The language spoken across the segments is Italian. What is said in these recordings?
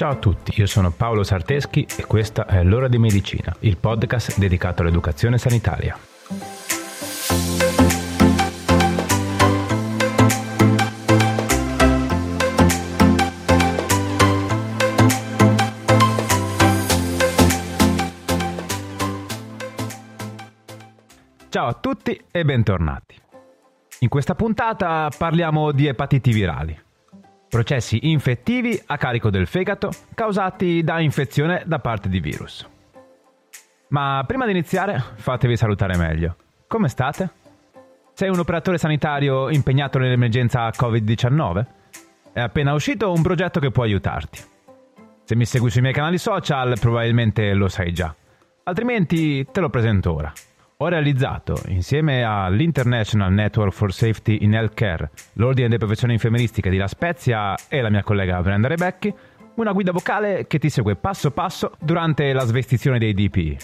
Ciao a tutti, io sono Paolo Sarteschi e questa è L'ora di medicina, il podcast dedicato all'educazione sanitaria. Ciao a tutti e bentornati. In questa puntata parliamo di epatiti virali processi infettivi a carico del fegato causati da infezione da parte di virus. Ma prima di iniziare, fatevi salutare meglio. Come state? Sei un operatore sanitario impegnato nell'emergenza Covid-19? È appena uscito un progetto che può aiutarti. Se mi segui sui miei canali social probabilmente lo sai già, altrimenti te lo presento ora. Ho realizzato, insieme all'International Network for Safety in Healthcare, l'Ordine delle Professioni Infermieristiche di La Spezia e la mia collega Brenda Rebecchi, una guida vocale che ti segue passo passo durante la svestizione dei DPI.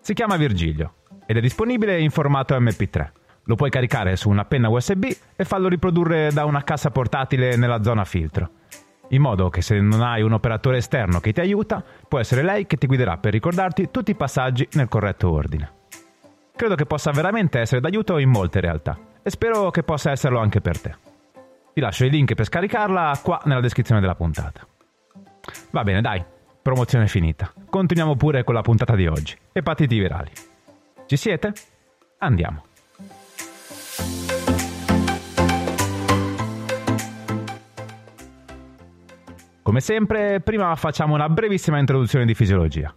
Si chiama Virgilio ed è disponibile in formato MP3. Lo puoi caricare su una penna USB e farlo riprodurre da una cassa portatile nella zona filtro. In modo che se non hai un operatore esterno che ti aiuta, può essere lei che ti guiderà per ricordarti tutti i passaggi nel corretto ordine credo che possa veramente essere d'aiuto in molte realtà e spero che possa esserlo anche per te. Ti lascio il link per scaricarla qua nella descrizione della puntata. Va bene, dai, promozione finita. Continuiamo pure con la puntata di oggi. Epatiti virali. Ci siete? Andiamo. Come sempre, prima facciamo una brevissima introduzione di fisiologia.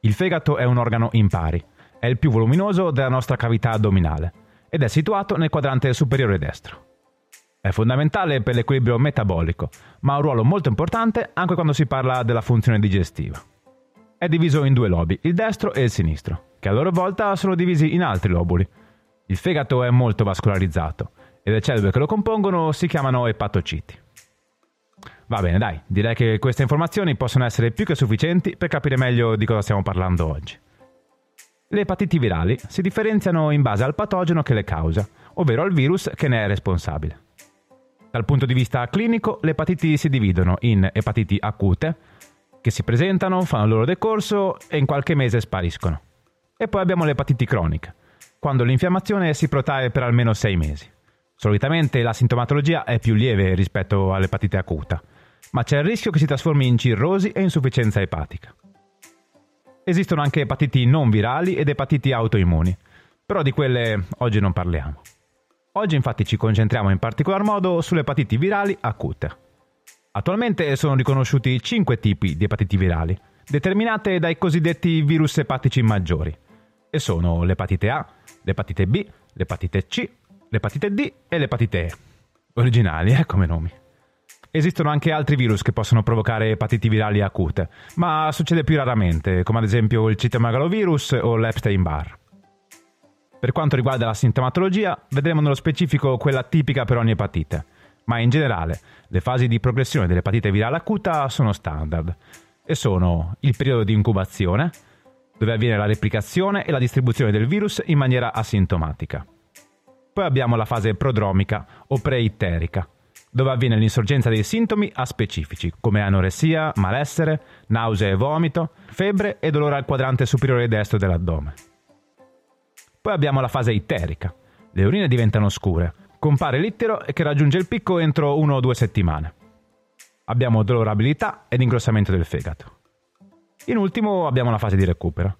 Il fegato è un organo impari è il più voluminoso della nostra cavità addominale ed è situato nel quadrante superiore destro. È fondamentale per l'equilibrio metabolico, ma ha un ruolo molto importante anche quando si parla della funzione digestiva. È diviso in due lobi, il destro e il sinistro, che a loro volta sono divisi in altri lobuli. Il fegato è molto vascolarizzato e le cellule che lo compongono si chiamano epatociti. Va bene, dai, direi che queste informazioni possono essere più che sufficienti per capire meglio di cosa stiamo parlando oggi. Le epatiti virali si differenziano in base al patogeno che le causa, ovvero al virus che ne è responsabile. Dal punto di vista clinico, le epatiti si dividono in epatiti acute, che si presentano, fanno il loro decorso e in qualche mese spariscono. E poi abbiamo le epatiti croniche, quando l'infiammazione si protrae per almeno 6 mesi. Solitamente la sintomatologia è più lieve rispetto all'epatite acuta, ma c'è il rischio che si trasformi in cirrosi e insufficienza epatica. Esistono anche epatiti non virali ed epatiti autoimmuni, però di quelle oggi non parliamo. Oggi infatti ci concentriamo in particolar modo sulle epatiti virali acute. Attualmente sono riconosciuti 5 tipi di epatiti virali, determinate dai cosiddetti virus epatici maggiori, e sono l'epatite A, l'epatite B, l'epatite C, l'epatite D e l'epatite E. Originali, eh, come nomi. Esistono anche altri virus che possono provocare epatiti virali acute, ma succede più raramente, come ad esempio il citomegalovirus o l'Epstein-Barr. Per quanto riguarda la sintomatologia, vedremo nello specifico quella tipica per ogni epatite, ma in generale le fasi di progressione dell'epatite virale acuta sono standard e sono il periodo di incubazione, dove avviene la replicazione e la distribuzione del virus in maniera asintomatica. Poi abbiamo la fase prodromica o preitterica, dove avviene l'insorgenza dei sintomi aspecifici, come anoressia, malessere, nausea e vomito, febbre e dolore al quadrante superiore destro dell'addome. Poi abbiamo la fase itterica. Le urine diventano scure, compare l'ittero che raggiunge il picco entro 1 o 2 settimane. Abbiamo dolorabilità ed ingrossamento del fegato. In ultimo abbiamo la fase di recupero,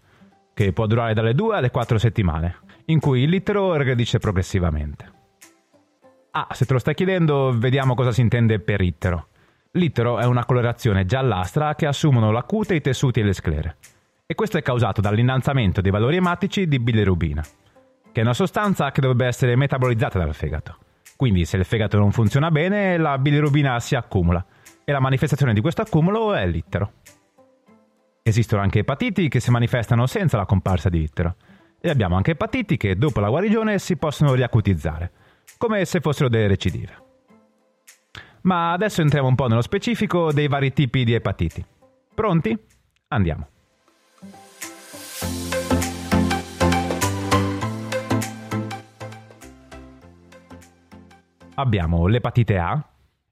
che può durare dalle 2 alle 4 settimane, in cui l'ittero regredisce progressivamente. Ah, se te lo stai chiedendo, vediamo cosa si intende per ittero. L'ittero è una colorazione giallastra che assumono la cute, i tessuti e le sclere. E questo è causato dall'innalzamento dei valori ematici di bilirubina, che è una sostanza che dovrebbe essere metabolizzata dal fegato. Quindi se il fegato non funziona bene, la bilirubina si accumula e la manifestazione di questo accumulo è l'ittero. Esistono anche epatiti che si manifestano senza la comparsa di ittero e abbiamo anche epatiti che dopo la guarigione si possono riacutizzare come se fossero delle recidive. Ma adesso entriamo un po' nello specifico dei vari tipi di epatiti. Pronti? Andiamo. Abbiamo l'epatite A,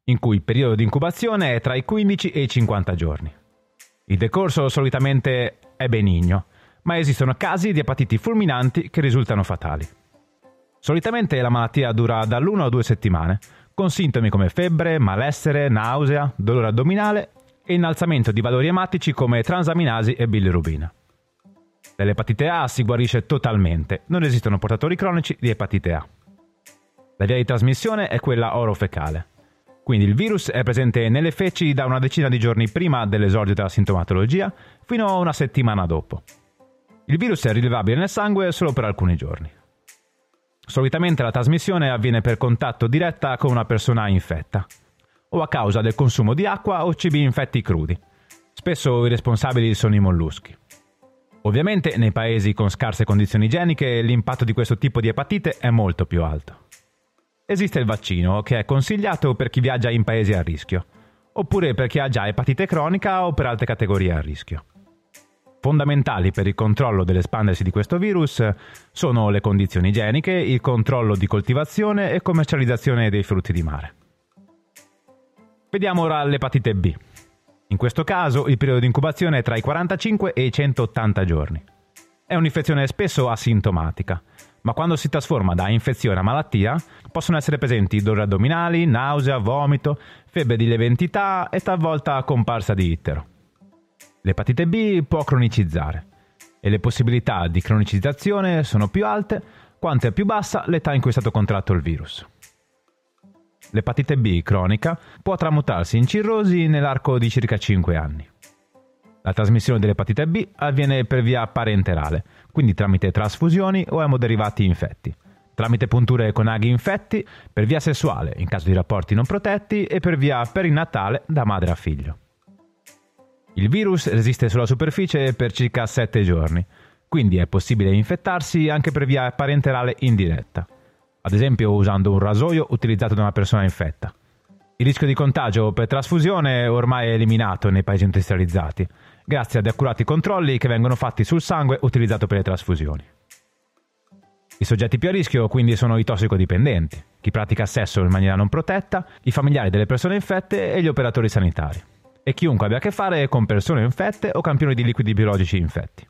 in cui il periodo di incubazione è tra i 15 e i 50 giorni. Il decorso solitamente è benigno, ma esistono casi di epatiti fulminanti che risultano fatali. Solitamente la malattia dura dall'1 a 2 settimane, con sintomi come febbre, malessere, nausea, dolore addominale e innalzamento di valori ematici come transaminasi e bilirubina. Dall'epatite A si guarisce totalmente, non esistono portatori cronici di epatite A. La via di trasmissione è quella orofecale. Quindi il virus è presente nelle feci da una decina di giorni prima dell'esordio della sintomatologia fino a una settimana dopo. Il virus è rilevabile nel sangue solo per alcuni giorni. Solitamente la trasmissione avviene per contatto diretta con una persona infetta o a causa del consumo di acqua o cibi infetti crudi. Spesso i responsabili sono i molluschi. Ovviamente nei paesi con scarse condizioni igieniche l'impatto di questo tipo di epatite è molto più alto. Esiste il vaccino che è consigliato per chi viaggia in paesi a rischio, oppure per chi ha già epatite cronica o per altre categorie a rischio. Fondamentali per il controllo dell'espandersi di questo virus sono le condizioni igieniche, il controllo di coltivazione e commercializzazione dei frutti di mare. Vediamo ora l'epatite B. In questo caso il periodo di incubazione è tra i 45 e i 180 giorni. È un'infezione spesso asintomatica, ma quando si trasforma da infezione a malattia possono essere presenti dolori addominali, nausea, vomito, febbre di lieve entità e talvolta comparsa di ittero. L'epatite B può cronicizzare e le possibilità di cronicizzazione sono più alte quanto è più bassa l'età in cui è stato contratto il virus. L'epatite B cronica può tramutarsi in cirrosi nell'arco di circa 5 anni. La trasmissione dell'epatite B avviene per via parenterale, quindi tramite trasfusioni o emoderivati infetti, tramite punture con aghi infetti, per via sessuale in caso di rapporti non protetti e per via perinatale da madre a figlio. Il virus resiste sulla superficie per circa 7 giorni, quindi è possibile infettarsi anche per via parenterale indiretta ad esempio usando un rasoio utilizzato da una persona infetta. Il rischio di contagio per trasfusione ormai è eliminato nei paesi industrializzati, grazie ad accurati controlli che vengono fatti sul sangue utilizzato per le trasfusioni. I soggetti più a rischio quindi sono i tossicodipendenti, chi pratica sesso in maniera non protetta, i familiari delle persone infette e gli operatori sanitari, e chiunque abbia a che fare con persone infette o campioni di liquidi biologici infetti.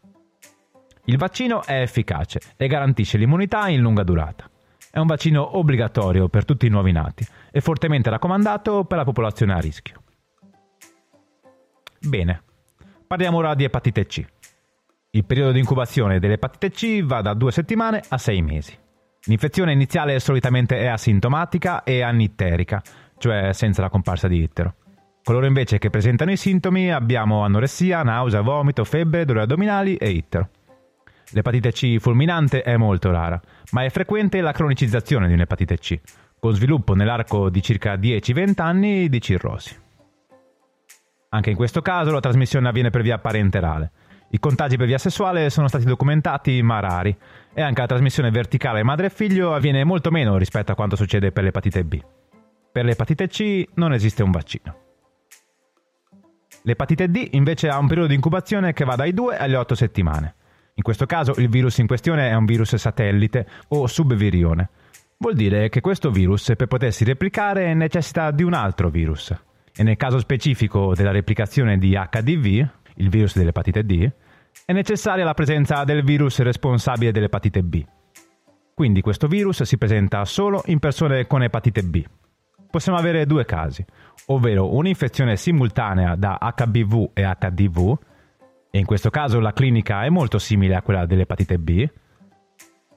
Il vaccino è efficace e garantisce l'immunità in lunga durata. È un vaccino obbligatorio per tutti i nuovi nati e fortemente raccomandato per la popolazione a rischio. Bene, parliamo ora di epatite C. Il periodo di incubazione dell'epatite C va da due settimane a sei mesi. L'infezione iniziale solitamente è asintomatica e anitterica, cioè senza la comparsa di ittero. Coloro invece che presentano i sintomi abbiamo anoressia, nausea, vomito, febbre, dolori addominali e ittero. L'epatite C fulminante è molto rara, ma è frequente la cronicizzazione di un'epatite C, con sviluppo nell'arco di circa 10-20 anni di cirrosi. Anche in questo caso la trasmissione avviene per via parenterale. I contagi per via sessuale sono stati documentati ma rari e anche la trasmissione verticale madre e figlio avviene molto meno rispetto a quanto succede per l'epatite B. Per l'epatite C non esiste un vaccino. L'epatite D invece ha un periodo di incubazione che va dai 2 alle 8 settimane. In questo caso il virus in questione è un virus satellite o subvirione. Vuol dire che questo virus per potersi replicare necessita di un altro virus. E nel caso specifico della replicazione di HDV, il virus dell'epatite D, è necessaria la presenza del virus responsabile dell'epatite B. Quindi questo virus si presenta solo in persone con epatite B. Possiamo avere due casi, ovvero un'infezione simultanea da HBV e HDV, e in questo caso la clinica è molto simile a quella dell'epatite B,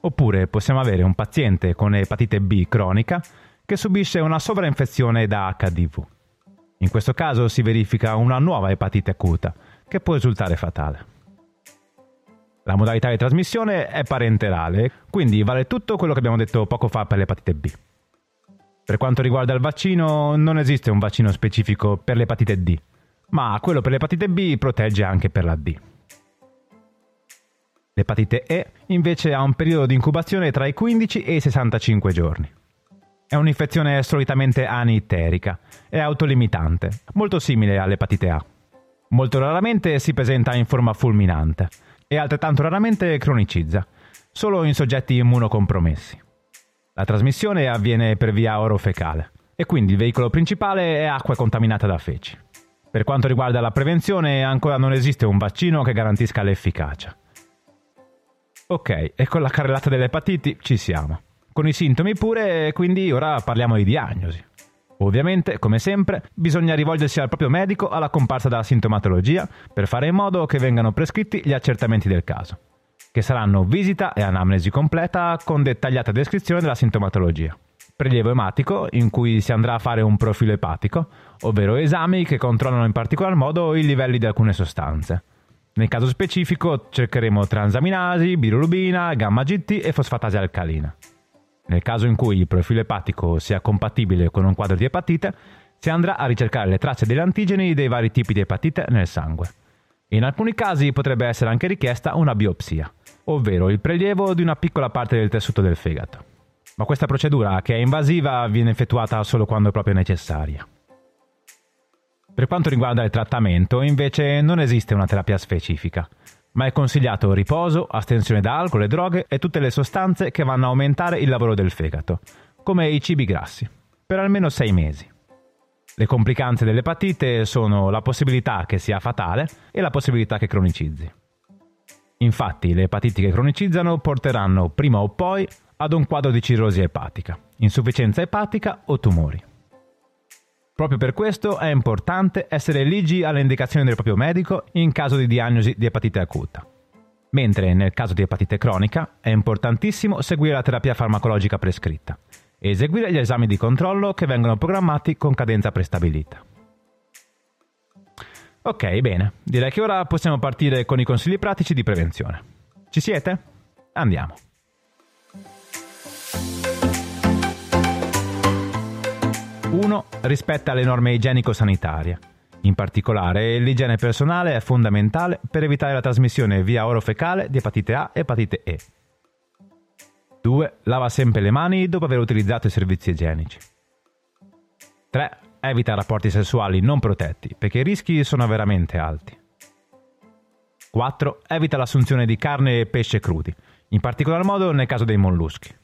oppure possiamo avere un paziente con epatite B cronica che subisce una sovrainfezione da HDV. In questo caso si verifica una nuova epatite acuta che può risultare fatale. La modalità di trasmissione è parenterale, quindi vale tutto quello che abbiamo detto poco fa per l'epatite B. Per quanto riguarda il vaccino, non esiste un vaccino specifico per l'epatite D, ma quello per l'epatite B protegge anche per la D. L'epatite E invece ha un periodo di incubazione tra i 15 e i 65 giorni. È un'infezione solitamente anitterica e autolimitante, molto simile all'epatite A. Molto raramente si presenta in forma fulminante e altrettanto raramente cronicizza, solo in soggetti immunocompromessi. La trasmissione avviene per via orofecale. e quindi il veicolo principale è acqua contaminata da feci. Per quanto riguarda la prevenzione, ancora non esiste un vaccino che garantisca l'efficacia. Ok, e con la carrellata delle epatiti ci siamo. Con i sintomi pure, quindi ora parliamo di diagnosi. Ovviamente, come sempre, bisogna rivolgersi al proprio medico alla comparsa della sintomatologia per fare in modo che vengano prescritti gli accertamenti del caso, che saranno visita e anamnesi completa con dettagliata descrizione della sintomatologia. Prelievo ematico, in cui si andrà a fare un profilo epatico, ovvero esami che controllano in particolar modo i livelli di alcune sostanze. Nel caso specifico cercheremo transaminasi, bilirubina, gamma GT e fosfatasi alcalina. Nel caso in cui il profilo epatico sia compatibile con un quadro di epatite, si andrà a ricercare le tracce degli antigeni dei vari tipi di epatite nel sangue. In alcuni casi potrebbe essere anche richiesta una biopsia, ovvero il prelievo di una piccola parte del tessuto del fegato. Ma questa procedura, che è invasiva, viene effettuata solo quando è proprio necessaria. Per quanto riguarda il trattamento, invece, non esiste una terapia specifica ma è consigliato riposo, astensione da alcol e droghe e tutte le sostanze che vanno a aumentare il lavoro del fegato, come i cibi grassi, per almeno 6 mesi. Le complicanze dell'epatite sono la possibilità che sia fatale e la possibilità che cronicizzi. Infatti, le epatiti che cronicizzano porteranno prima o poi ad un quadro di cirrosi epatica, insufficienza epatica o tumori. Proprio per questo è importante essere ligi alle indicazioni del proprio medico in caso di diagnosi di epatite acuta. Mentre nel caso di epatite cronica è importantissimo seguire la terapia farmacologica prescritta e eseguire gli esami di controllo che vengono programmati con cadenza prestabilita. Ok, bene, direi che ora possiamo partire con i consigli pratici di prevenzione. Ci siete? Andiamo. 1. Rispetta le norme igienico-sanitarie. In particolare, l'igiene personale è fondamentale per evitare la trasmissione via orofecale di epatite A e epatite E. 2. Lava sempre le mani dopo aver utilizzato i servizi igienici. 3. Evita rapporti sessuali non protetti, perché i rischi sono veramente alti. 4. Evita l'assunzione di carne e pesce crudi, in particolar modo nel caso dei molluschi.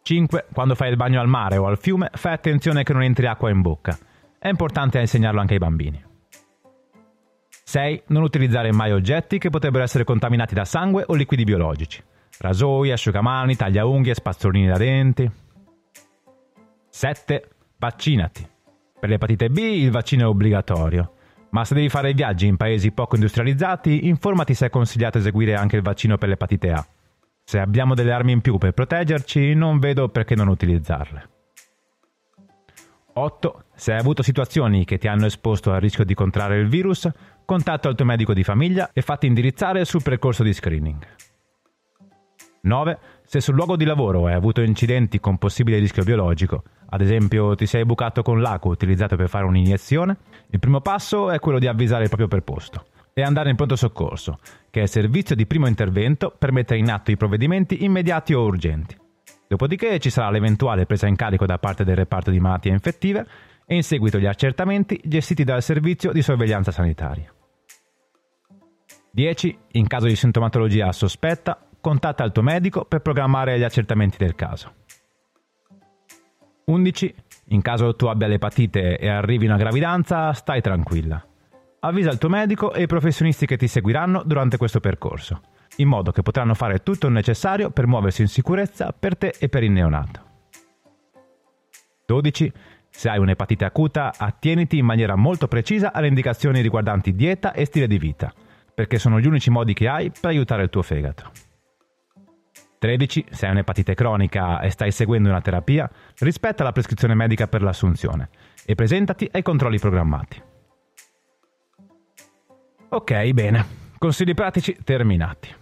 5. Quando fai il bagno al mare o al fiume, fai attenzione che non entri acqua in bocca. È importante insegnarlo anche ai bambini. 6. Non utilizzare mai oggetti che potrebbero essere contaminati da sangue o liquidi biologici. Rasoi, asciugamani, tagliaunghie, spazzolini da denti. 7. Vaccinati. Per l'epatite B il vaccino è obbligatorio, ma se devi fare viaggi in paesi poco industrializzati, informati se è consigliato eseguire anche il vaccino per l'epatite A. Se abbiamo delle armi in più per proteggerci, non vedo perché non utilizzarle. 8. Se hai avuto situazioni che ti hanno esposto al rischio di contrarre il virus, contatta il tuo medico di famiglia e fatti indirizzare sul percorso di screening. 9. Se sul luogo di lavoro hai avuto incidenti con possibile rischio biologico, ad esempio ti sei bucato con l'acqua utilizzato per fare un'iniezione, il primo passo è quello di avvisare il proprio preposto e andare in pronto soccorso, che è il servizio di primo intervento per mettere in atto i provvedimenti immediati o urgenti. Dopodiché ci sarà l'eventuale presa in carico da parte del reparto di malattie infettive e in seguito gli accertamenti gestiti dal servizio di sorveglianza sanitaria. 10. In caso di sintomatologia sospetta, contatta il tuo medico per programmare gli accertamenti del caso. 11. In caso tu abbia l'epatite e arrivi una gravidanza, stai tranquilla avvisa il tuo medico e i professionisti che ti seguiranno durante questo percorso, in modo che potranno fare tutto il necessario per muoversi in sicurezza per te e per il neonato. 12. Se hai un'epatite acuta, attieniti in maniera molto precisa alle indicazioni riguardanti dieta e stile di vita, perché sono gli unici modi che hai per aiutare il tuo fegato. 13. Se hai un'epatite cronica e stai seguendo una terapia, rispetta la prescrizione medica per l'assunzione e presentati ai controlli programmati. Ok, bene. Consigli pratici terminati.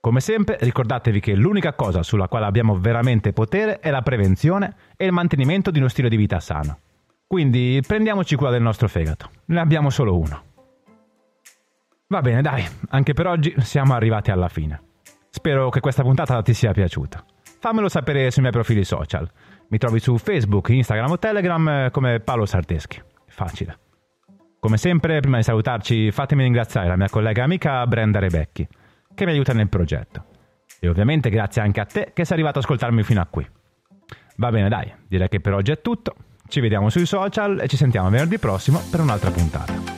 Come sempre, ricordatevi che l'unica cosa sulla quale abbiamo veramente potere è la prevenzione e il mantenimento di uno stile di vita sano. Quindi prendiamoci cura del nostro fegato. Ne abbiamo solo uno. Va bene, dai, anche per oggi siamo arrivati alla fine. Spero che questa puntata ti sia piaciuta. Fammelo sapere sui miei profili social. Mi trovi su Facebook, Instagram o Telegram eh, come Paolo Sarteschi. Facile. Come sempre, prima di salutarci, fatemi ringraziare la mia collega amica Brenda Rebecchi, che mi aiuta nel progetto. E ovviamente grazie anche a te che sei arrivato ad ascoltarmi fino a qui. Va bene, dai, direi che per oggi è tutto. Ci vediamo sui social e ci sentiamo venerdì prossimo per un'altra puntata.